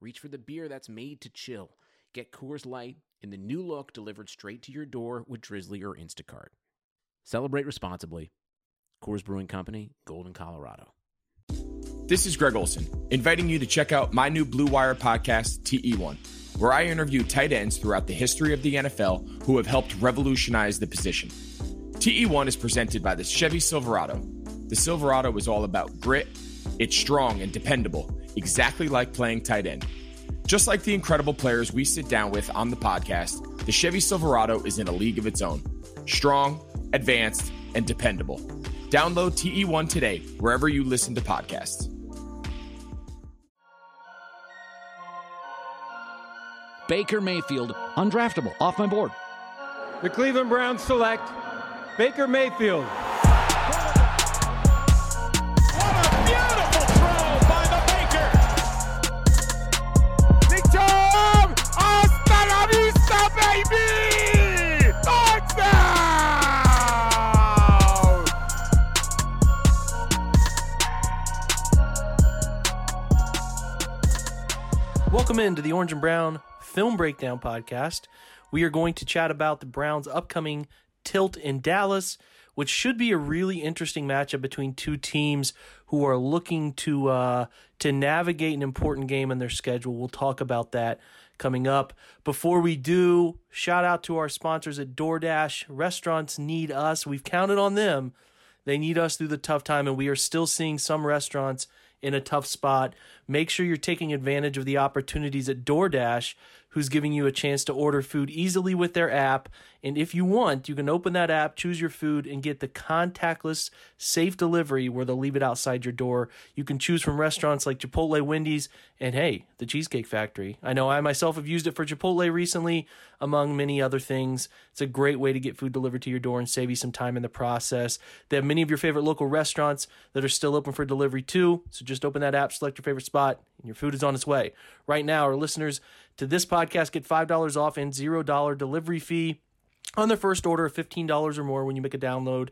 reach for the beer that's made to chill. Get Coors Light in the new look delivered straight to your door with Drizzly or Instacart. Celebrate responsibly. Coors Brewing Company, Golden, Colorado. This is Greg Olsen, inviting you to check out my new Blue Wire podcast, TE1, where I interview tight ends throughout the history of the NFL who have helped revolutionize the position. TE1 is presented by the Chevy Silverado. The Silverado is all about grit, it's strong and dependable, exactly like playing tight end. Just like the incredible players we sit down with on the podcast, the Chevy Silverado is in a league of its own. Strong, advanced, and dependable. Download TE1 today, wherever you listen to podcasts. Baker Mayfield, undraftable, off my board. The Cleveland Browns select Baker Mayfield. Welcome into the Orange and Brown Film Breakdown Podcast. We are going to chat about the Browns' upcoming tilt in Dallas, which should be a really interesting matchup between two teams who are looking to uh, to navigate an important game in their schedule. We'll talk about that coming up. Before we do, shout out to our sponsors at DoorDash. Restaurants need us. We've counted on them. They need us through the tough time, and we are still seeing some restaurants in a tough spot. Make sure you're taking advantage of the opportunities at DoorDash, who's giving you a chance to order food easily with their app. And if you want, you can open that app, choose your food, and get the contactless, safe delivery where they'll leave it outside your door. You can choose from restaurants like Chipotle, Wendy's, and hey, the Cheesecake Factory. I know I myself have used it for Chipotle recently, among many other things. It's a great way to get food delivered to your door and save you some time in the process. They have many of your favorite local restaurants that are still open for delivery too. So just open that app, select your favorite spot, and your food is on its way. Right now, our listeners to this podcast get $5 off and $0 delivery fee on their first order of $15 or more when you make a download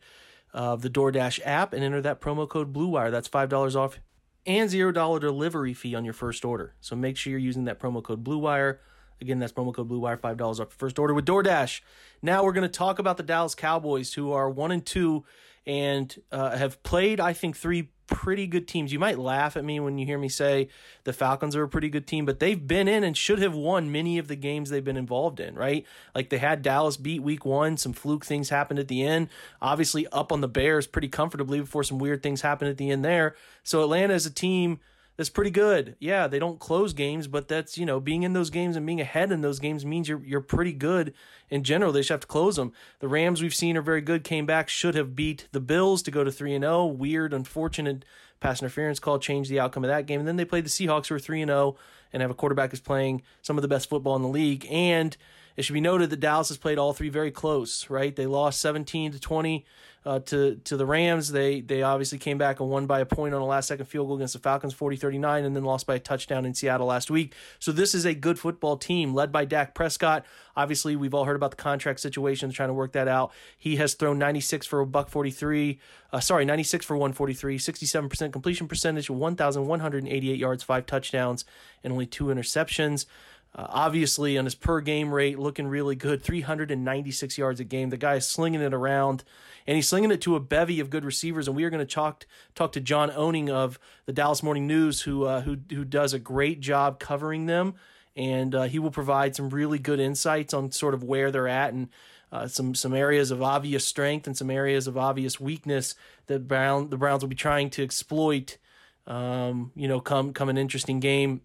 of the DoorDash app and enter that promo code BLUEWIRE. That's $5 off and $0 delivery fee on your first order. So make sure you're using that promo code BLUEWIRE. Again, that's promo code BLUEWIRE, $5 off your first order with DoorDash. Now we're going to talk about the Dallas Cowboys, who are 1 and 2 and uh, have played, I think, three pretty good teams. You might laugh at me when you hear me say the Falcons are a pretty good team, but they've been in and should have won many of the games they've been involved in, right? Like they had Dallas beat week one, some fluke things happened at the end. Obviously, up on the Bears pretty comfortably before some weird things happened at the end there. So Atlanta is a team that's pretty good. Yeah, they don't close games, but that's you know being in those games and being ahead in those games means you're you're pretty good in general. They just have to close them. The Rams we've seen are very good. Came back, should have beat the Bills to go to three and zero. Weird, unfortunate pass interference call changed the outcome of that game. And then they played the Seahawks, who are three and zero, and have a quarterback who's playing some of the best football in the league. And it should be noted that Dallas has played all three very close. Right, they lost seventeen to twenty uh, to to the Rams. They they obviously came back and won by a point on a last second field goal against the Falcons 40-39 and then lost by a touchdown in Seattle last week. So this is a good football team led by Dak Prescott. Obviously, we've all heard about the contract situation, trying to work that out. He has thrown 96 for a buck 43, uh, sorry, 96 for 143, 67% completion percentage, 1,188 yards, five touchdowns, and only two interceptions. Uh, obviously, on his per game rate, looking really good 396 yards a game. The guy is slinging it around, and he's slinging it to a bevy of good receivers. And we are going to talk, talk to John Owning of the Dallas Morning News, who, uh, who, who does a great job covering them. And uh, he will provide some really good insights on sort of where they're at and uh, some some areas of obvious strength and some areas of obvious weakness that Brown the Browns will be trying to exploit. Um, you know, come come an interesting game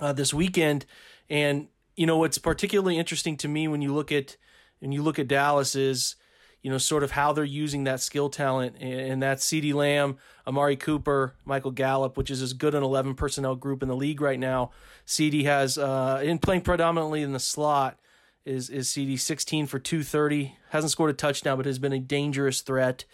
uh, this weekend. And you know what's particularly interesting to me when you look at when you look at Dallas is, you know, sort of how they're using that skill talent. And that's CeeDee Lamb, Amari Cooper, Michael Gallup, which is as good an 11 personnel group in the league right now. CeeDee has, uh, in playing predominantly in the slot, is, is CeeDee 16 for 230. Hasn't scored a touchdown, but has been a dangerous threat.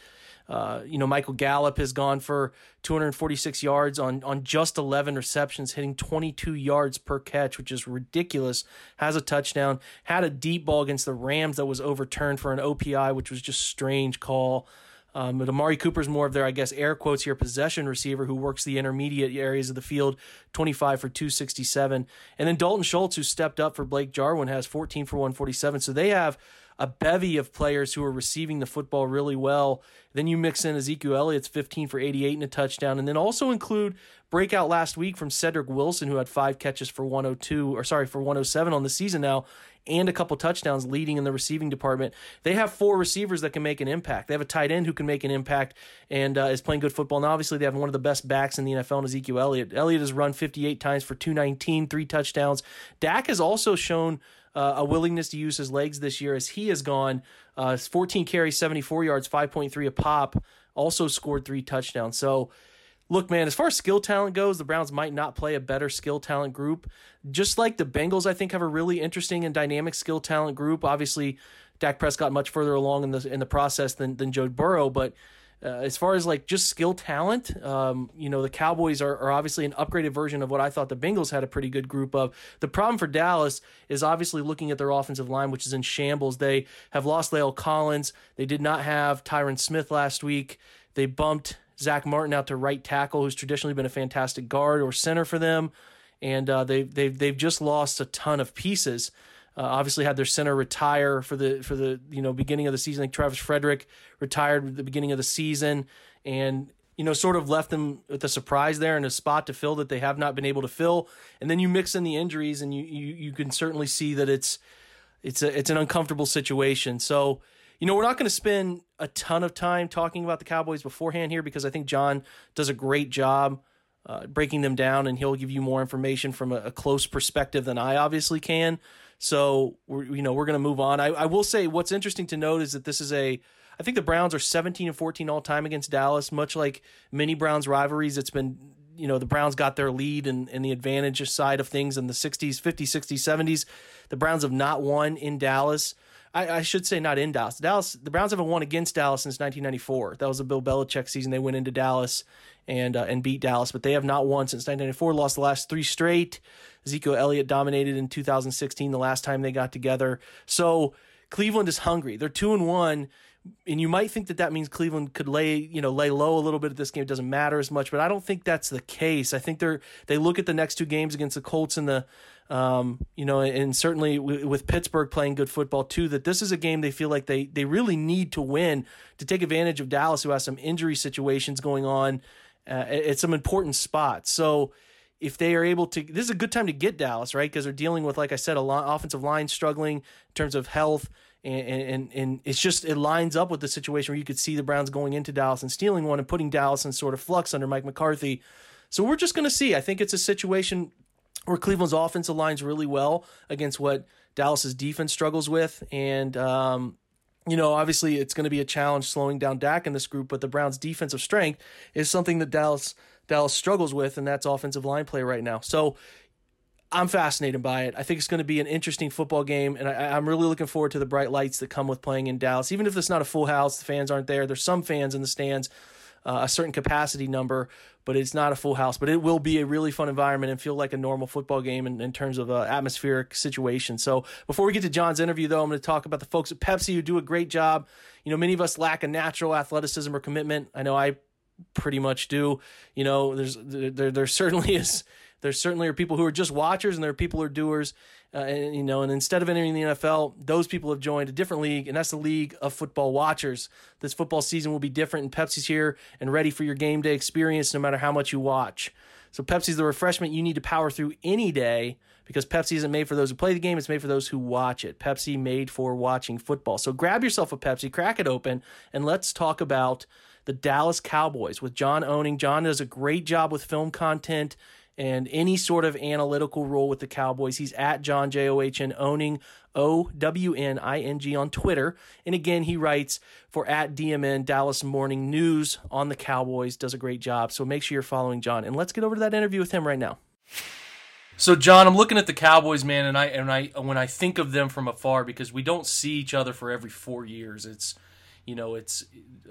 Uh, you know, Michael Gallup has gone for 246 yards on, on just 11 receptions, hitting 22 yards per catch, which is ridiculous. Has a touchdown. Had a deep ball against the Rams that was overturned for an OPI, which was just strange call. Um, but Amari Cooper's more of their, I guess, air quotes here, possession receiver who works the intermediate areas of the field, 25 for 267. And then Dalton Schultz, who stepped up for Blake Jarwin, has 14 for 147. So they have a bevy of players who are receiving the football really well. Then you mix in Ezekiel Elliott's 15 for 88 and a touchdown, and then also include breakout last week from Cedric Wilson, who had five catches for 102, or sorry, for 107 on the season now, and a couple touchdowns leading in the receiving department. They have four receivers that can make an impact. They have a tight end who can make an impact and uh, is playing good football. And obviously, they have one of the best backs in the NFL in Ezekiel Elliott. Elliott has run 58 times for 219, three touchdowns. Dak has also shown uh, a willingness to use his legs this year as he has gone uh, 14 carries, 74 yards, 5.3 a pop, also scored three touchdowns. So, look, man, as far as skill talent goes, the Browns might not play a better skill talent group. Just like the Bengals, I think, have a really interesting and dynamic skill talent group. Obviously, Dak Prescott much further along in the in the process than than Joe Burrow, but uh, as far as like just skill talent, um, you know, the Cowboys are, are obviously an upgraded version of what I thought the Bengals had a pretty good group of. The problem for Dallas is obviously looking at their offensive line, which is in shambles. They have lost La'el Collins. They did not have Tyron Smith last week. They bumped Zach Martin out to right tackle, who's traditionally been a fantastic guard or center for them. And uh, they, they've, they've just lost a ton of pieces. Uh, obviously, had their center retire for the for the you know beginning of the season. Like Travis Frederick retired at the beginning of the season, and you know sort of left them with a surprise there and a spot to fill that they have not been able to fill. And then you mix in the injuries, and you you, you can certainly see that it's it's a it's an uncomfortable situation. So you know we're not going to spend a ton of time talking about the Cowboys beforehand here because I think John does a great job. Uh, breaking them down, and he'll give you more information from a, a close perspective than I obviously can. So we're you know we're going to move on. I, I will say what's interesting to note is that this is a I think the Browns are 17 and 14 all time against Dallas. Much like many Browns rivalries, it's been you know the Browns got their lead and, and the advantage side of things in the 60s, 50s, 60s, 70s. The Browns have not won in Dallas. I, I, should say not in Dallas. Dallas, the Browns haven't won against Dallas since 1994. That was a Bill Belichick season. They went into Dallas and uh, and beat Dallas, but they have not won since 1994. Lost the last three straight. Ezekiel Elliott dominated in 2016, the last time they got together. So Cleveland is hungry. They're two and one, and you might think that that means Cleveland could lay you know lay low a little bit at this game. It doesn't matter as much, but I don't think that's the case. I think they're they look at the next two games against the Colts and the um, you know, and certainly with Pittsburgh playing good football too, that this is a game they feel like they they really need to win to take advantage of Dallas, who has some injury situations going on uh, at some important spots. So if they are able to, this is a good time to get Dallas, right? Because they're dealing with, like I said, a lot, offensive line struggling in terms of health. And, and and it's just it lines up with the situation where you could see the Browns going into Dallas and stealing one and putting Dallas in sort of flux under Mike McCarthy. So we're just going to see. I think it's a situation where Cleveland's offense aligns really well against what Dallas's defense struggles with, and um, you know, obviously it's going to be a challenge slowing down Dak in this group, but the Browns' defensive strength is something that Dallas Dallas struggles with, and that's offensive line play right now. So I'm fascinated by it. I think it's going to be an interesting football game, and I, am really looking forward to the bright lights that come with playing in Dallas. Even if it's not a full house, the fans aren't there. There's some fans in the stands, uh, a certain capacity number, but it's not a full house. But it will be a really fun environment and feel like a normal football game in, in terms of uh, atmospheric situation. So before we get to John's interview, though, I'm going to talk about the folks at Pepsi who do a great job. You know, many of us lack a natural athleticism or commitment. I know I pretty much do. You know, there's there there certainly is there certainly are people who are just watchers and there are people who are doers. Uh, and you know, and instead of entering the NFL, those people have joined a different league, and that's the league of football watchers. This football season will be different, and Pepsi's here and ready for your game day experience, no matter how much you watch. So Pepsi's the refreshment you need to power through any day because Pepsi isn't made for those who play the game, it's made for those who watch it. Pepsi made for watching football. So grab yourself a Pepsi, crack it open, and let's talk about the Dallas Cowboys with John Owning. John does a great job with film content and any sort of analytical role with the Cowboys. He's at John J O H N Owning O W N I N G on Twitter. And again, he writes for at DMN Dallas Morning News on the Cowboys. Does a great job. So make sure you're following John. And let's get over to that interview with him right now. So John, I'm looking at the Cowboys, man, and I and I when I think of them from afar because we don't see each other for every four years. It's you know, it's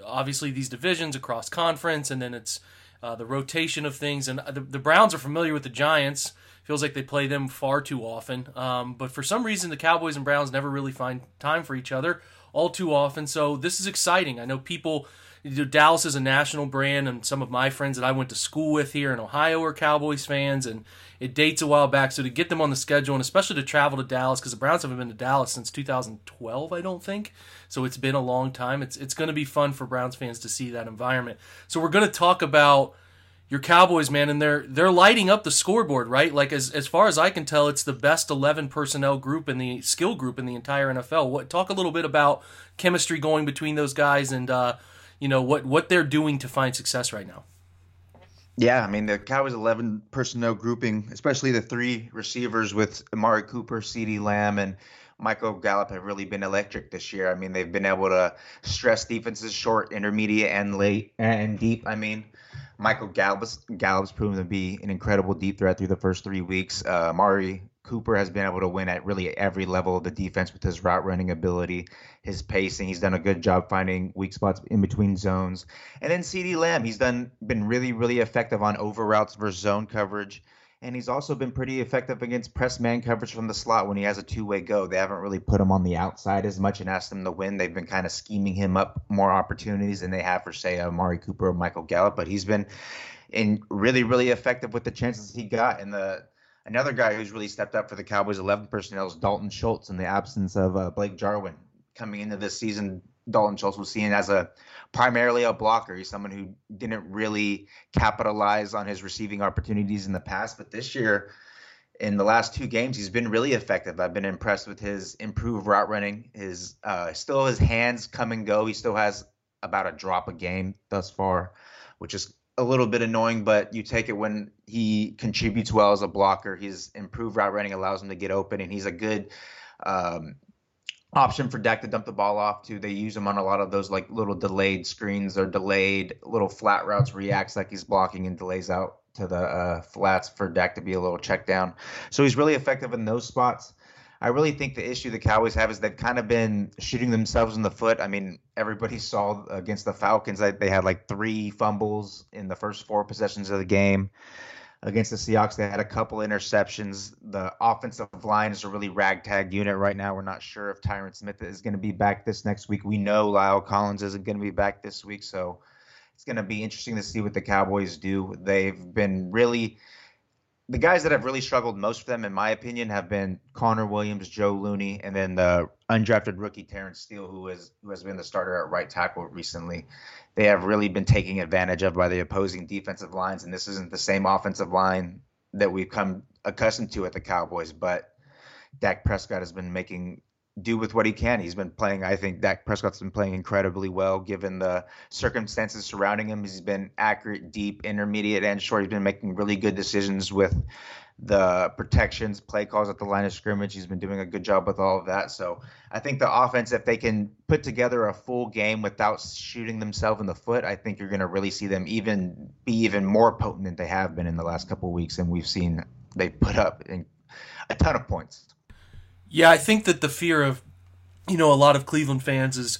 obviously these divisions across conference, and then it's uh, the rotation of things. And the, the, Browns are familiar with the Giants. Feels like they play them far too often. Um, but for some reason, the Cowboys and Browns never really find time for each other all too often. So this is exciting. I know people Dallas is a national brand, and some of my friends that I went to school with here in Ohio are Cowboys fans, and it dates a while back. So to get them on the schedule, and especially to travel to Dallas, because the Browns haven't been to Dallas since 2012, I don't think. So it's been a long time. It's it's going to be fun for Browns fans to see that environment. So we're going to talk about your Cowboys, man, and they're they're lighting up the scoreboard, right? Like as as far as I can tell, it's the best eleven personnel group in the skill group in the entire NFL. What talk a little bit about chemistry going between those guys and uh, you know what what they're doing to find success right now. Yeah, I mean the Cowboys' eleven personnel grouping, especially the three receivers with Amari Cooper, CeeDee Lamb, and Michael Gallup have really been electric this year. I mean they've been able to stress defenses short, intermediate, and late and deep. I mean. Michael Gallup's, Gallup's proven to be an incredible deep threat through the first three weeks. Uh, Amari Cooper has been able to win at really every level of the defense with his route running ability, his pacing. He's done a good job finding weak spots in between zones. And then CeeDee Lamb, he's done been really, really effective on over routes versus zone coverage. And he's also been pretty effective against press man coverage from the slot when he has a two way go. They haven't really put him on the outside as much and asked him to win. They've been kind of scheming him up more opportunities than they have for, say, Amari Cooper or Michael Gallup. But he's been in really, really effective with the chances he got. And the Another guy who's really stepped up for the Cowboys 11 personnel is Dalton Schultz in the absence of uh, Blake Jarwin. Coming into this season, Dalton Schultz was seen as a primarily a blocker. He's someone who didn't really capitalize on his receiving opportunities in the past, but this year, in the last two games, he's been really effective. I've been impressed with his improved route running. His uh, still his hands come and go. He still has about a drop a game thus far, which is a little bit annoying, but you take it when he contributes well as a blocker. His improved route running allows him to get open, and he's a good um, option for Dak to dump the ball off to. They use him on a lot of those like little delayed screens or delayed little flat routes, reacts like he's blocking and delays out to the uh, flats for Dak to be a little check down. So he's really effective in those spots. I really think the issue the Cowboys have is they've kind of been shooting themselves in the foot. I mean, everybody saw against the Falcons that they had like three fumbles in the first four possessions of the game. Against the Seahawks, they had a couple interceptions. The offensive line is a really ragtag unit right now. We're not sure if Tyron Smith is going to be back this next week. We know La'el Collins isn't going to be back this week, so it's going to be interesting to see what the Cowboys do. They've been really the guys that have really struggled most for them, in my opinion, have been Connor Williams, Joe Looney, and then the undrafted rookie Terence Steele, who is who has been the starter at right tackle recently. They have really been taken advantage of by the opposing defensive lines, and this isn't the same offensive line that we've come accustomed to at the Cowboys. But Dak Prescott has been making do with what he can. He's been playing. I think Dak Prescott's been playing incredibly well given the circumstances surrounding him. He's been accurate, deep, intermediate, and short. He's been making really good decisions with the protections, play calls at the line of scrimmage. He's been doing a good job with all of that. So I think the offense, if they can put together a full game without shooting themselves in the foot, I think you're going to really see them even be even more potent than they have been in the last couple of weeks. And we've seen they put up a ton of points. Yeah, I think that the fear of, you know, a lot of Cleveland fans is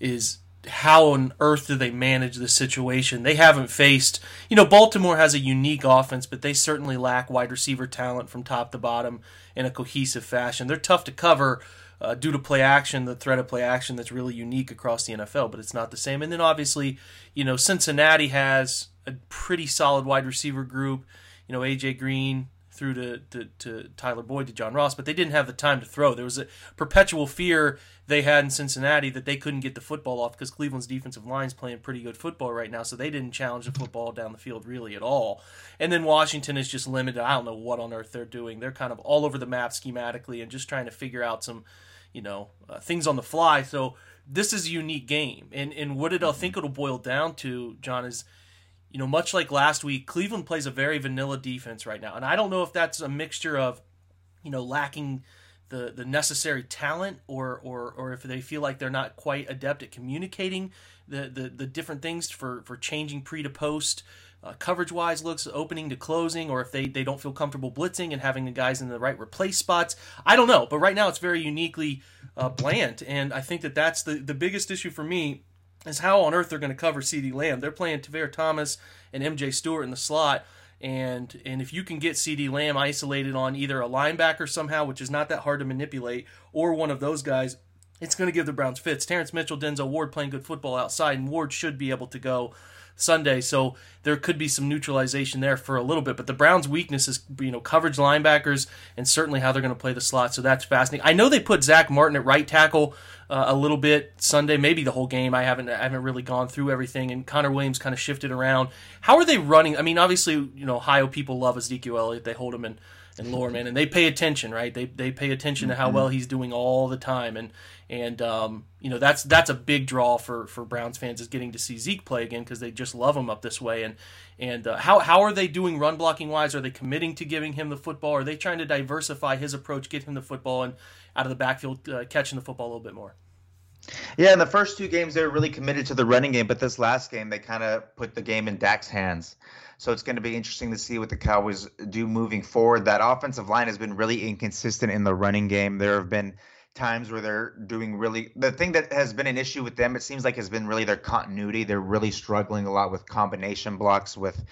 is how on earth do they manage this situation? They haven't faced, you know, Baltimore has a unique offense, but they certainly lack wide receiver talent from top to bottom in a cohesive fashion. They're tough to cover uh, due to play action, the threat of play action that's really unique across the NFL, but it's not the same. And then obviously, you know, Cincinnati has a pretty solid wide receiver group. You know, AJ Green, through to, to, to, Tyler Boyd to John Ross, but they didn't have the time to throw. There was a perpetual fear they had in Cincinnati that they couldn't get the football off because Cleveland's defensive line's playing pretty good football right now, so they didn't challenge the football down the field really at all. And then Washington is just limited. I don't know what on earth they're doing. They're kind of all over the map schematically and just trying to figure out some, you know, uh, things on the fly. So this is a unique game, and and what it I think it'll boil down to, John, is you know, much like last week, Cleveland plays a very vanilla defense right now. And I don't know if that's a mixture of, you know, lacking the, the necessary talent or, or, or if they feel like they're not quite adept at communicating the, the, the different things for, for changing pre to post. Uh, coverage wise looks opening to closing, or if they, they don't feel comfortable blitzing and having the guys in the right replace spots. I don't know, but right now it's very uniquely uh, bland, and I think that that's the, the biggest issue for me is how on earth they're going to cover CeeDee Lamb. They're playing Tavierre Thomas and MJ Stewart in the slot. And and if you can get CeeDee Lamb isolated on either a linebacker somehow, which is not that hard to manipulate, or one of those guys, it's going to give the Browns fits. Terrance Mitchell, Denzel Ward playing good football outside, and Ward should be able to go Sunday. So there could be some neutralization there for a little bit. But the Browns' weakness is you know coverage linebackers and certainly how they're going to play the slot. So that's fascinating. I know they put Zach Martin at right tackle uh, a little bit Sunday, maybe the whole game. I haven't I haven't really gone through everything. And Connor Williams kind of shifted around. How are they running? I mean, obviously you know Ohio people love Ezekiel Elliott. They hold him in and Lorman, and they pay attention, right? They they pay attention to how well he's doing all the time, and and um, you know that's that's a big draw for for Browns fans is getting to see Zeke play again because they just love him up this way. And and uh, how how are they doing run blocking wise? Are they committing to giving him the football? Are they trying to diversify his approach, get him the football, and out of the backfield uh, catching the football a little bit more? Yeah, in the first two games they were really committed to the running game, but this last game they kind of put the game in Dak's hands. So it's going to be interesting to see what the Cowboys do moving forward. That offensive line has been really inconsistent in the running game. There have been times where they're doing really the thing that has been an issue with them it seems like has been really their continuity they're really struggling a lot with combination blocks with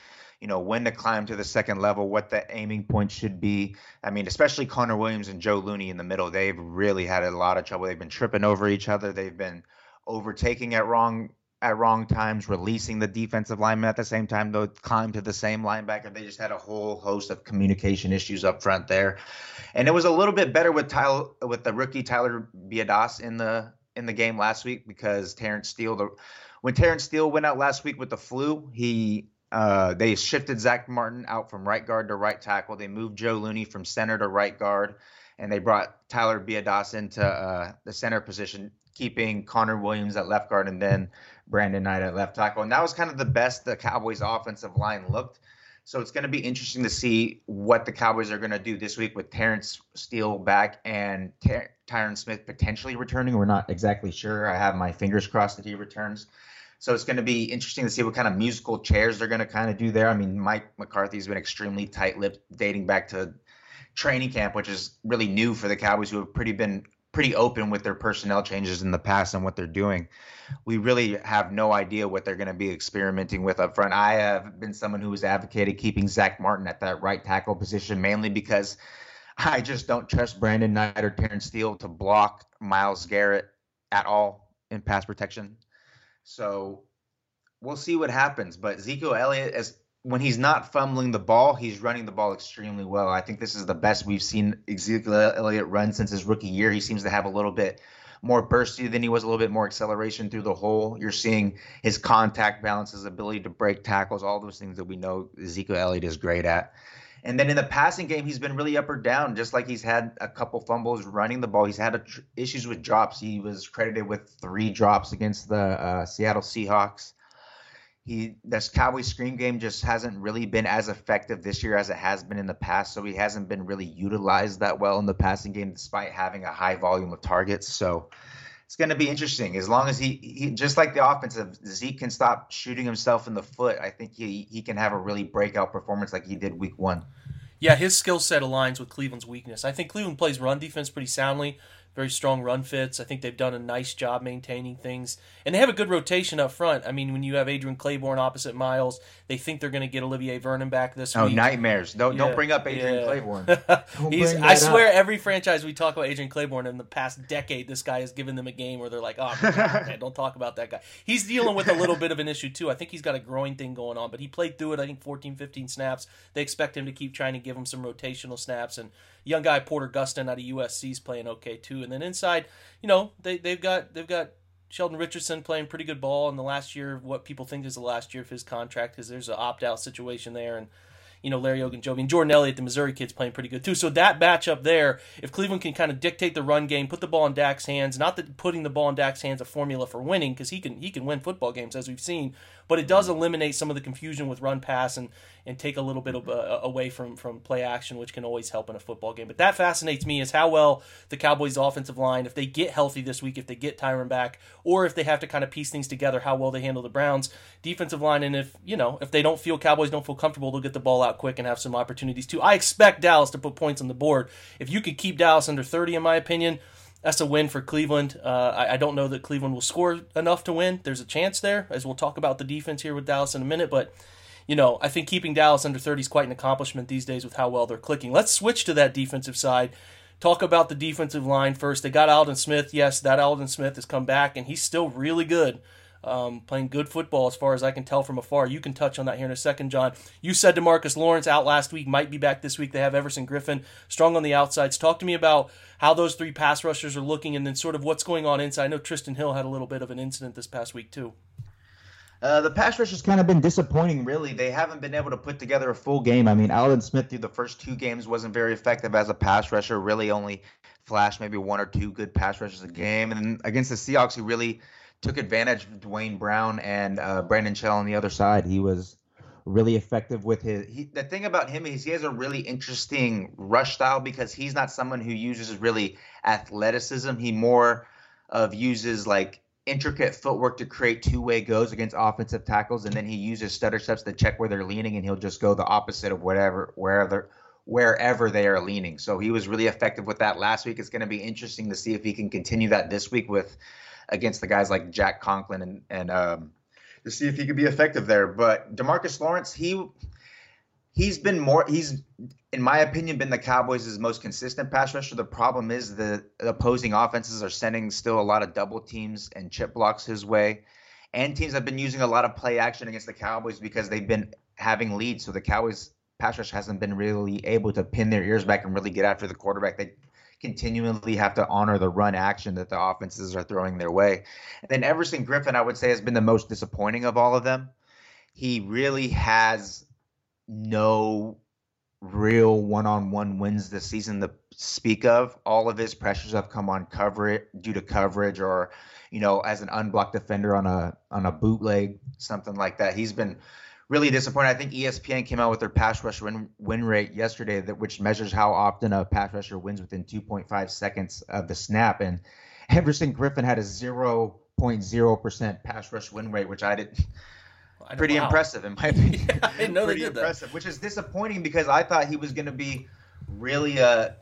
you know when to climb to the second level what the aiming point should be. I mean especially connor williams and joe looney in the middle they've really had a lot of trouble. They've been tripping over each other. They've been overtaking at wrong at wrong times, releasing the defensive lineman at the same time, though climb to the same linebacker. They just had a whole host of communication issues up front there, and it was a little bit better with Tyler, with the rookie Tyler Biadasz in the in the game last week because Terence Steele, the when Terence Steele went out last week with the flu, he uh, they shifted Zach Martin out from right guard to right tackle. They moved Joe Looney from center to right guard, and they brought Tyler Biadasz into uh, the center position, keeping Connor Williams at left guard, and then Brandon Knight at left tackle. And that was kind of the best the Cowboys offensive line looked. So it's going to be interesting to see what the Cowboys are going to do this week with Terence Steele back and Ty- Tyron Smith potentially returning. We're not exactly sure. I have my fingers crossed that he returns. So it's going to be interesting to see what kind of musical chairs they're going to kind of do there. I mean, Mike McCarthy's been extremely tight-lipped dating back to training camp, which is really new for the Cowboys, who have pretty been pretty open with their personnel changes in the past and what they're doing. We really have no idea what they're going to be experimenting with up front. I have been someone who has advocated keeping Zach Martin at that right tackle position mainly because I just don't trust Brandon Knight or Terence Steele to block Myles Garrett at all in pass protection. So we'll see what happens. But Ezekiel Elliott, as when he's not fumbling the ball, he's running the ball extremely well. I think this is the best we've seen Ezekiel Elliott run since his rookie year. He seems to have a little bit more bursty than he was, a little bit more acceleration through the hole. You're seeing his contact balance, his ability to break tackles, all those things that we know Ezekiel Elliott is great at. And then in the passing game, he's been really up or down, just like he's had a couple fumbles running the ball. He's had tr- issues with drops. He was credited with three drops against the uh, Seattle Seahawks he this Cowboy screen game just hasn't really been as effective this year as it has been in the past. So he hasn't been really utilized that well in the passing game, despite having a high volume of targets. So it's going to be interesting as long as he, he just like the offensive Zeke can stop shooting himself in the foot. I think he he can have a really breakout performance like he did week one. Yeah, his skill set aligns with Cleveland's weakness. I think Cleveland plays run defense pretty soundly very strong run fits. I think they've done a nice job maintaining things, and they have a good rotation up front. I mean, when you have Adrian Clayborn opposite Myles, they think they're going to get Olivier Vernon back this oh, week. Oh, nightmares! Don't yeah, don't bring up Adrian yeah. Clayborn. He's. I swear, up. every franchise we talk about Adrian Clayborn in the past decade, this guy has given them a game where they're like, "Oh man, don't talk about that guy." He's dealing with a little bit of an issue too. I think he's got a growing thing going on, but he played through it. I think 14, 15 snaps. They expect him to keep trying to give him some rotational snaps and young guy Porter Gustin out of USC is playing okay too. And then inside, you know, they they've got they've got Sheldon Richardson playing pretty good ball in the last year, what people think is the last year of his contract, because there's an opt out situation there. And you know, Larry Ogunjobi and Jordan Elliott, the Missouri kid's playing pretty good too. So that matchup there, if Cleveland can kind of dictate the run game, put the ball in Dak's hands, not that putting the ball in Dak's hands a formula for winning because he can he can win football games as we've seen, but it does eliminate some of the confusion with run pass and and take a little bit of, uh, away from from play action, which can always help in a football game. But that fascinates me is how well the Cowboys' offensive line, if they get healthy this week, if they get Tyron back, or if they have to kind of piece things together, how well they handle the Browns' defensive line, and if you know if they don't feel Cowboys don't feel comfortable, they'll get the ball out quick and have some opportunities too. I expect Dallas to put points on the board. If you could keep Dallas under thirty, in my opinion that's a win for Cleveland. Uh, I, I, don't know that Cleveland will score enough to win. There's a chance there, as we'll talk about the defense here with Dallas in a minute. But, you know, I think keeping Dallas under 30 is quite an accomplishment these days with how well they're clicking. Let's switch to that defensive side. Talk about the defensive line first. They got Aldon Smith. Yes, that Aldon Smith has come back, and he's still really good um, playing good football as far as I can tell from afar. You can touch on that here in a second, John. You said Demarcus Lawrence out last week, might be back this week. They have Everson Griffen strong on the outsides. Talk to me about how those three pass rushers are looking and then sort of what's going on inside. I know Trysten Hill had a little bit of an incident this past week, too. Uh, the pass rush has kind of been disappointing, really. They haven't been able to put together a full game. I mean, Aldon Smith through the first two games wasn't very effective as a pass rusher, really only flashed maybe one or two good pass rushes a game. And then against the Seahawks, he really took advantage of Duane Brown and uh, Brandon Shell on the other side. He was really effective with his. He, the thing about him is he has a really interesting rush style because he's not someone who uses really athleticism. He more of uses like intricate footwork to create two-way goes against offensive tackles, and then he uses stutter steps to check where they're leaning, and he'll just go the opposite of whatever wherever wherever they are leaning. So he was really effective with that last week. It's going to be interesting to see if he can continue that this week with against the guys like Jack Conklin and and um, to see if he could be effective there. But Demarcus Lawrence, he he's been more he's in my opinion been the Cowboys' most consistent pass rusher. The problem is the opposing offenses are sending still a lot of double teams and chip blocks his way. And teams have been using a lot of play action against the Cowboys because they've been having leads. So the Cowboys pass rush hasn't been really able to pin their ears back and really get after the quarterback. They continually have to honor the run action that the offenses are throwing their way. And then Everson Griffen, I would say, has been the most disappointing of all of them. He really has no real one-on-one wins this season to speak of. All of his pressures have come on cover due to coverage or, you know, as an unblocked defender on a on a bootleg, something like that. He's been really disappointed. I think ESPN came out with their pass rush win, win rate yesterday, that which measures how often a pass rusher wins within 2.5 seconds of the snap. And Everson Griffen had a 0.0% pass rush win rate, which I didn't. Pretty wow. impressive in my opinion. yeah, I know Pretty they did impressive, that. which is disappointing because I thought he was going to be really a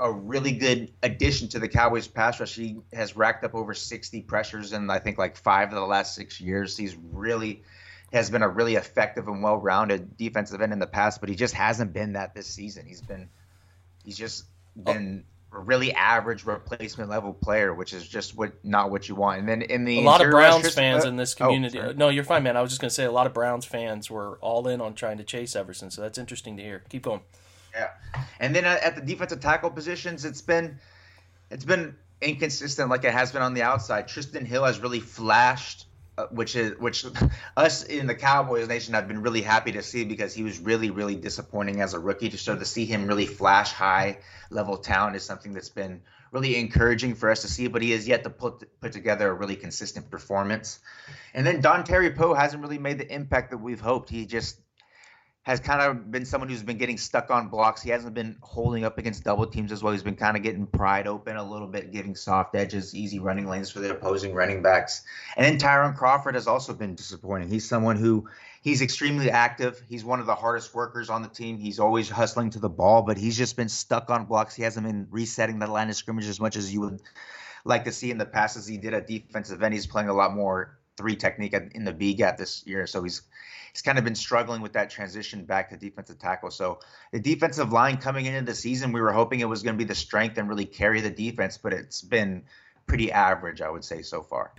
a really good addition to the Cowboys pass rush. He has racked up over 60 pressures in I think like five of the last six years. He's really has been a really effective and well-rounded defensive end in the past, but he just hasn't been that this season. He's been he's just been a really average replacement level player, which is just what not what you want. And then in the a lot of Browns fans in this oh, community. Oh, no, you're fine, man. I was just gonna say a lot of Browns fans were all in on trying to chase Everson, so that's interesting to hear. Keep going. Yeah, and then at the defensive tackle positions, it's been it's been inconsistent like it has been on the outside. Trysten Hill has really flashed uh, Uh, which is which us in the Cowboys nation have been really happy to see because he was really really disappointing as a rookie. To so to see him really flash high level talent is something that's been really encouraging for us to see. But he has yet to put put together a really consistent performance. And then Dontari Poe hasn't really made the impact that we've hoped. He just has kind of been someone who's been getting stuck on blocks. He hasn't been holding up against double teams as well. He's been kind of getting pried open a little bit, giving soft edges, easy running lanes for the opposing running backs. And then Tyrone Crawford has also been disappointing. He's someone who he's extremely active. He's one of the hardest workers on the team. He's always hustling to the ball, but he's just been stuck on blocks. He hasn't been resetting the line of scrimmage as much as you would like to see in the passes he did at defensive end. He's playing a lot more three technique in the B gap this year, so he's he's kind of been struggling with that transition back to defensive tackle. So the defensive line coming into the season, we were hoping it was going to be the strength and really carry the defense, but it's been pretty average, I would say, so far.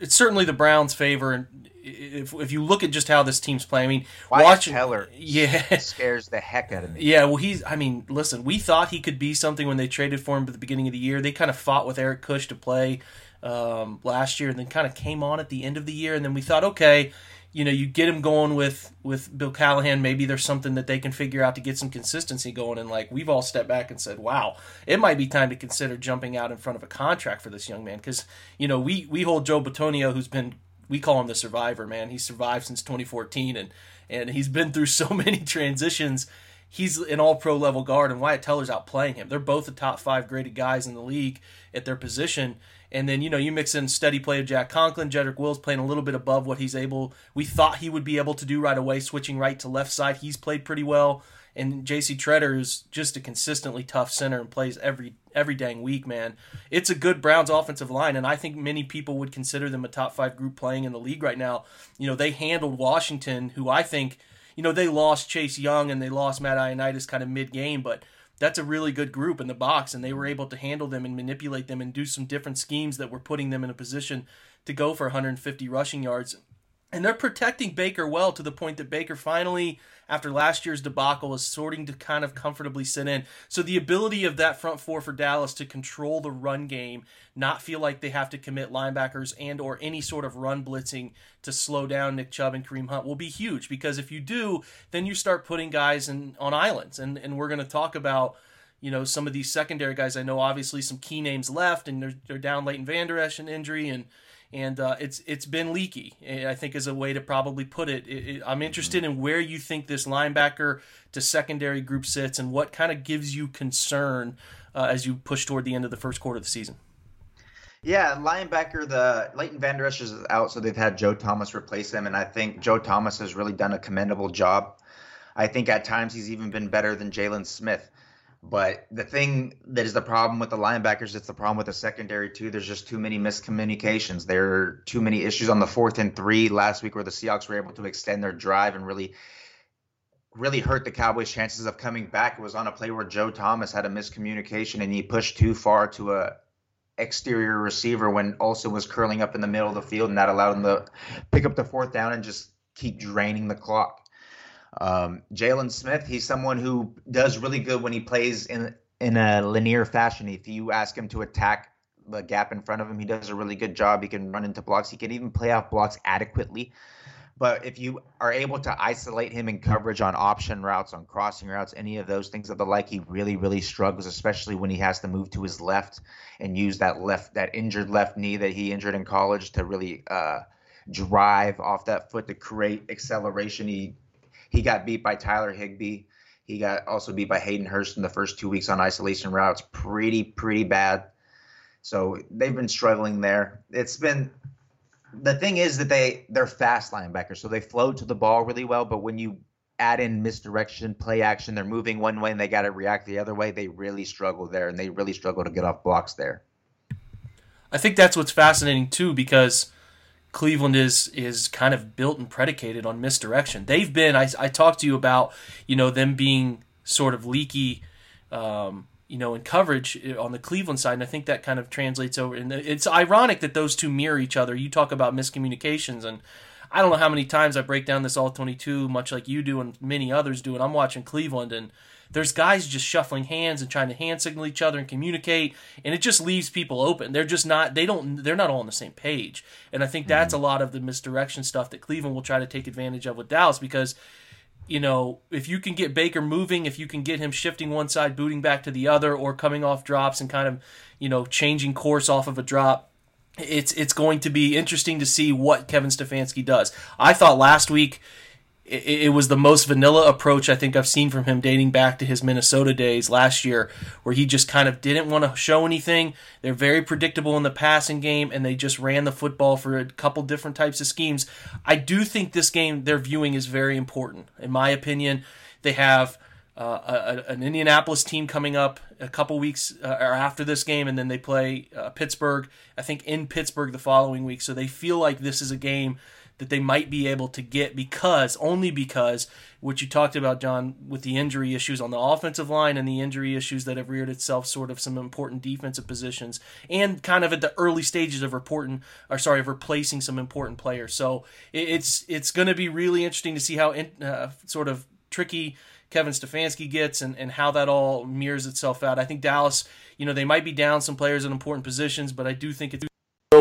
It's certainly the Browns' favor. If, if you look at just how this team's playing, I mean, Wyatt watching Teller, yeah, scares the heck out of me. Yeah, well, he's. I mean, listen, we thought he could be something when they traded for him at the beginning of the year. They kind of fought with Eric Kush to play um, last year, and then kind of came on at the end of the year, and then we thought, okay, you know, you get him going with with Bill Callahan. Maybe there's something that they can figure out to get some consistency going. And like we've all stepped back and said, "Wow, it might be time to consider jumping out in front of a contract for this young man." Because you know, we we hold Joe Bitonio, who's been we call him the survivor man. He survived since 2014, and and he's been through so many transitions. He's an all pro level guard, and Wyatt Teller's outplaying him. They're both the top five graded guys in the league at their position. And then, you know, you mix in steady play of Jack Conklin. Jedrick Wills playing a little bit above what he's able, we thought he would be able to do right away, switching right to left side. He's played pretty well. And JC Tretter is just a consistently tough center and plays every every dang week, man. It's a good Browns offensive line, and I think many people would consider them a top five group playing in the league right now. You know, they handled Washington, who I think, you know, they lost Chase Young and they lost Matt Ioannidis kind of mid game, but that's a really good group in the box, and they were able to handle them and manipulate them and do some different schemes that were putting them in a position to go for 150 rushing yards. And they're protecting Baker well to the point that Baker finally, after last year's debacle, is sorting to kind of comfortably sit in. So the ability of that front four for Dallas to control the run game, not feel like they have to commit linebackers and or any sort of run blitzing to slow down Nick Chubb and Kareem Hunt will be huge. Because if you do, then you start putting guys in on islands. And and we're gonna talk about you know some of these secondary guys. I know obviously some key names left, and they're, they're down Leighton Vander Esch an injury, and and uh, it's it's been leaky. I think is a way to probably put it. it, it I'm interested in where you think this linebacker to secondary group sits, and what kind of gives you concern uh, as you push toward the end of the first quarter of the season. Yeah, linebacker, the Leighton Vander Esch is out, so they've had Joe Thomas replace him, and I think Joe Thomas has really done a commendable job. I think at times he's even been better than Jaylon Smith. But the thing that is the problem with the linebackers, it's the problem with the secondary too. There's just too many miscommunications. There are too many issues on the fourth and three last week where the Seahawks were able to extend their drive and really really hurt the Cowboys' chances of coming back. It was on a play where Joe Thomas had a miscommunication and he pushed too far to a exterior receiver when Olsen was curling up in the middle of the field, and that allowed him to pick up the fourth down and just keep draining the clock. Um, Jaylon Smith, he's someone who does really good when he plays in in a linear fashion. If you ask him to attack the gap in front of him, he does a really good job. He can run into blocks. He can even play off blocks adequately. But if you are able to isolate him in coverage on option routes, on crossing routes, any of those things of the like, he really, really struggles, especially when he has to move to his left and use that left, that injured left knee that he injured in college to really uh, drive off that foot to create acceleration. He he got beat by Tyler Higbee. He got also beat by Hayden Hurst in the first two weeks on isolation routes. Pretty, pretty bad. So they've been struggling there. It's been the thing is that they they're fast linebackers, so they flow to the ball really well. But when you add in misdirection, play action, they're moving one way and they got to react the other way. They really struggle there, and they really struggle to get off blocks there. I think that's what's fascinating too, because Cleveland is is kind of built and predicated on misdirection. They've been. I, I talked to you about you know them being sort of leaky. Um, you know, in coverage uh, on the Cleveland side, and I think that kind of translates over. And it's ironic that those two mirror each other. You talk about miscommunications, and I don't know how many times I break down this all twenty-two, much like you do and many others do. And I'm watching Cleveland, and there's guys just shuffling hands and trying to hand signal each other and communicate, and it just leaves people open. They're just not. They don't. They're not all on the same page. And I think mm-hmm. that's a lot of the misdirection stuff that Cleveland will try to take advantage of with Dallas because you know, if you can get Baker moving, if you can get him shifting one side, booting back to the other, or coming off drops and kind of, you know, changing course off of a drop, it's it's going to be interesting to see what Kevin Stefanski does. I thought last week it, was the most vanilla approach I think I've seen from him dating back to his Minnesota days last year, where he just kind of didn't want to show anything. They're very predictable in the passing game, and they just ran the football for a couple different types of schemes. I do think this game they're viewing is very important. In my opinion, they have. Uh, a, an Indianapolis team coming up a couple weeks uh, or after this game, and then they play uh, Pittsburgh. I think in Pittsburgh the following week. So they feel like this is a game that they might be able to get because only because what you talked about, John, with the injury issues on the offensive line and the injury issues that have reared itself, sort of some important defensive positions, and kind of at the early stages of reporting, or sorry, of replacing some important players. So it's it's going to be really interesting to see how in, uh, sort of tricky Kevin Stefanski gets and, and how that all mirrors itself out. I think Dallas, you know, they might be down some players in important positions, but I do think it's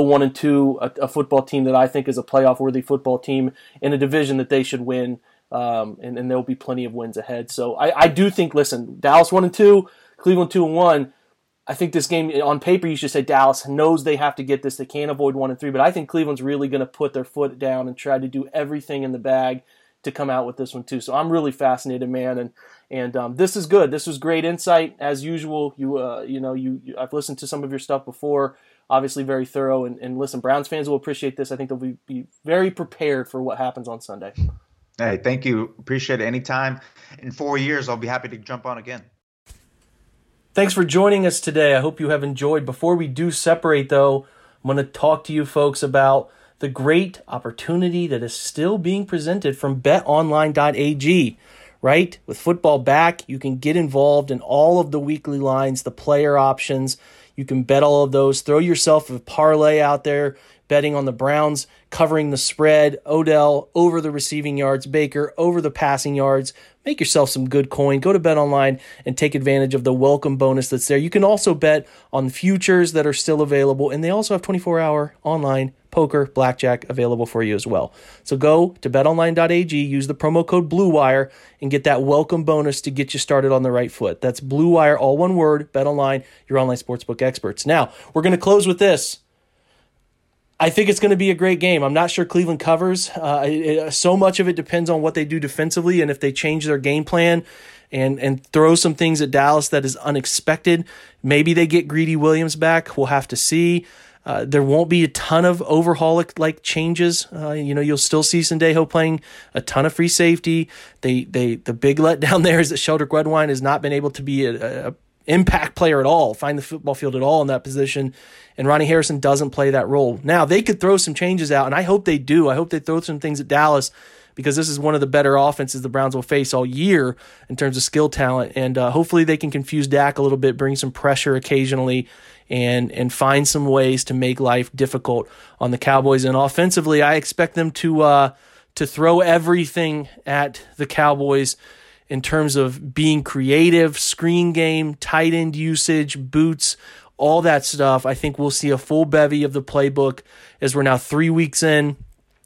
one and two, a, a football team that I think is a playoff worthy football team in a division that they should win. Um, and, and there'll be plenty of wins ahead. So I, I do think, listen, Dallas one and two, Cleveland two and one. I think this game on paper, you should say Dallas knows they have to get this. They can't avoid one and three, but I think Cleveland's really going to put their foot down and try to do everything in the bag to come out with this one too. So I'm really fascinated, man, and and um, this is good. This was great insight as usual. You uh, you know you, you, I've listened to some of your stuff before. Obviously, very thorough. And, and listen, Browns fans will appreciate this. I think they'll be, be very prepared for what happens on Sunday. Hey, thank you. Appreciate it. Anytime. In four years, I'll be happy to jump on again. Thanks for joining us today. I hope you have enjoyed. Before we do separate, though, I'm going to talk to you folks about the great opportunity that is still being presented from betonline.ag. Right? With football back, you can get involved in all of the weekly lines, the player options. You can bet all of those. Throw yourself a parlay out there betting on the Browns covering the spread, Odell over the receiving yards, Baker over the passing yards. Make yourself some good coin. Go to Bet Online and take advantage of the welcome bonus that's there. You can also bet on futures that are still available, and they also have 24 hour online poker, blackjack available for you as well. So go to betonline.ag, use the promo code BLUEWIRE, and get that welcome bonus to get you started on the right foot. That's BLUEWIRE, all one word, BetOnline, your online sportsbook experts. Now, we're going to close with this. I think it's going to be a great game. I'm not sure Cleveland covers. Uh, it, so much of it depends on what they do defensively and if they change their game plan and and throw some things at Dallas that is unexpected. Maybe they get Greedy Williams back. We'll have to see. Uh, there won't be a ton of overhaul like changes. Uh, you know, you'll still see Sendejo playing a ton of free safety. They they the big letdown there is that Sheldrick Redwine has not been able to be a, a impact player at all, find the football field at all in that position. And Ronnie Harrison doesn't play that role. Now, they could throw some changes out, and I hope they do. I hope they throw some things at Dallas because this is one of the better offenses the Browns will face all year in terms of skill talent. And uh, hopefully they can confuse Dak a little bit, bring some pressure occasionally, and and find some ways to make life difficult on the Cowboys. And offensively, I expect them to uh, to throw everything at the Cowboys in terms of being creative, screen game, tight end usage, boots, all that stuff. I think we'll see a full bevy of the playbook as we're now three weeks in.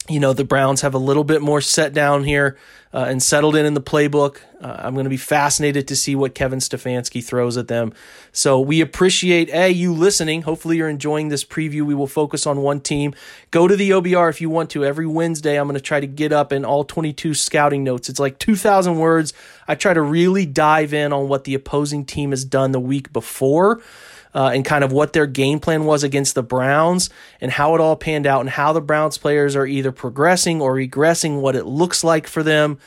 You know, the Browns have a little bit more set down here uh, and settled in in the playbook. Uh, I'm going to be fascinated to see what Kevin Stefanski throws at them. So we appreciate a you listening. Hopefully you're enjoying this preview. We will focus on one team. Go to the OBR if you want to. Every Wednesday I'm going to try to get up in all 22 scouting notes. It's like 2,000 words. I try to really dive in on what the opposing team has done the week before uh, and kind of what their game plan was against the Browns and how it all panned out and how the Browns players are either progressing or regressing, what it looks like for them,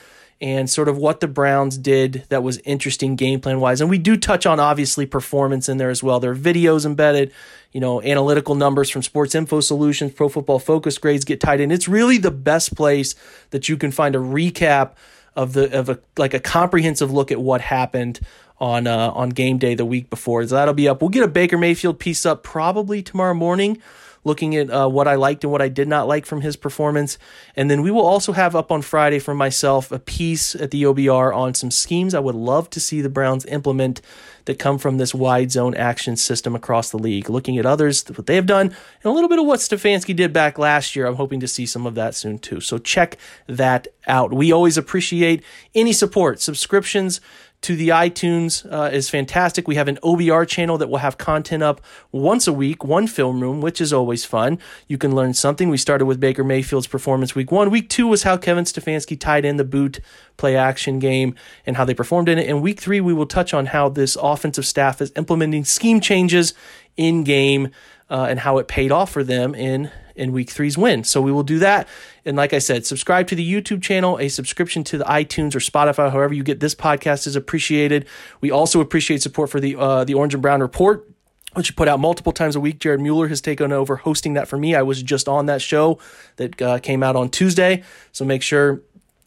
and sort of what the Browns did that was interesting game plan wise. And we do touch on obviously performance in there as well. There are videos embedded, you know, analytical numbers from Sports Info Solutions, Pro Football Focus grades get tied in. It's really the best place that you can find a recap of the of a like a comprehensive look at what happened on uh, on game day the week before. So that'll be up. We'll get a Baker Mayfield piece up probably tomorrow morning, looking at uh, what I liked and what I did not like from his performance. And then we will also have up on Friday for myself a piece at the OBR on some schemes I would love to see the Browns implement that come from this wide zone action system across the league. Looking at others, what they have done, and a little bit of what Stefanski did back last year. I'm hoping to see some of that soon too. So check that out. We always appreciate any support, subscriptions to the iTunes uh, is fantastic. We have an OBR channel that will have content up once a week, one film room, which is always fun. You can learn something. We started with Baker Mayfield's performance week one. Week two was how Kevin Stefanski tied in the boot play action game and how they performed in it. In week three, we will touch on how this offensive staff is implementing scheme changes in game uh, and how it paid off for them in in week three's win. So we will do that. And like I said, subscribe to the YouTube channel. A subscription to the iTunes or Spotify, however you get this podcast, is appreciated. We also appreciate support for the uh, the Orange and Brown Report which you put out multiple times a week. Jared Mueller has taken over hosting that for me. I was just on that show that uh, came out on Tuesday. So make sure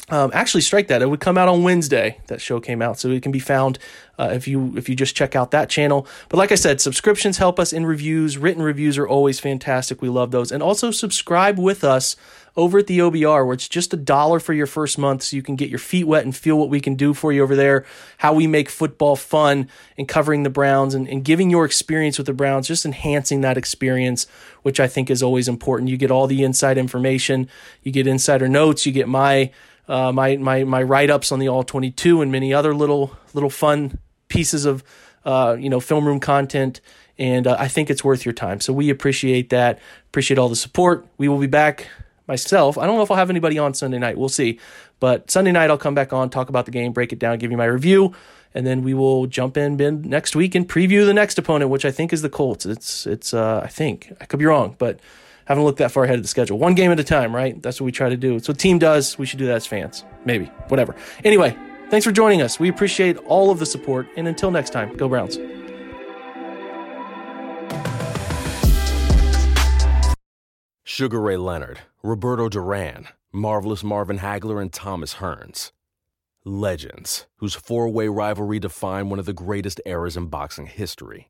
Um, actually, strike that. It would come out on Wednesday. That show came out, so it can be found uh, if you if you just check out that channel. But like I said, subscriptions help us in reviews. Written reviews are always fantastic. We love those, and also subscribe with us over at the OBR, where it's just a dollar for your first month, so you can get your feet wet and feel what we can do for you over there. How we make football fun and covering the Browns and, and giving your experience with the Browns, just enhancing that experience, which I think is always important. You get all the inside information, you get insider notes, you get my uh, my my my write ups on the All 22 and many other little little fun pieces of uh, you know film room content. And uh, I think it's worth your time. So we appreciate that. Appreciate all the support. We will be back myself. I don't know if I'll have anybody on Sunday night. We'll see. But Sunday night I'll come back on, talk about the game, break it down, give you my review, and then we will jump in next week and preview the next opponent, which I think is the Colts. It's it's uh, I think I could be wrong, but haven't looked that far ahead of the schedule. One game at a time, right? That's what we try to do. It's what team does. We should do that as fans. Maybe. Whatever. Anyway, thanks for joining us. We appreciate all of the support. And until next time, go Browns. Sugar Ray Leonard, Roberto Duran, Marvelous Marvin Hagler, and Thomas Hearns. Legends, whose four way rivalry defined one of the greatest eras in boxing history.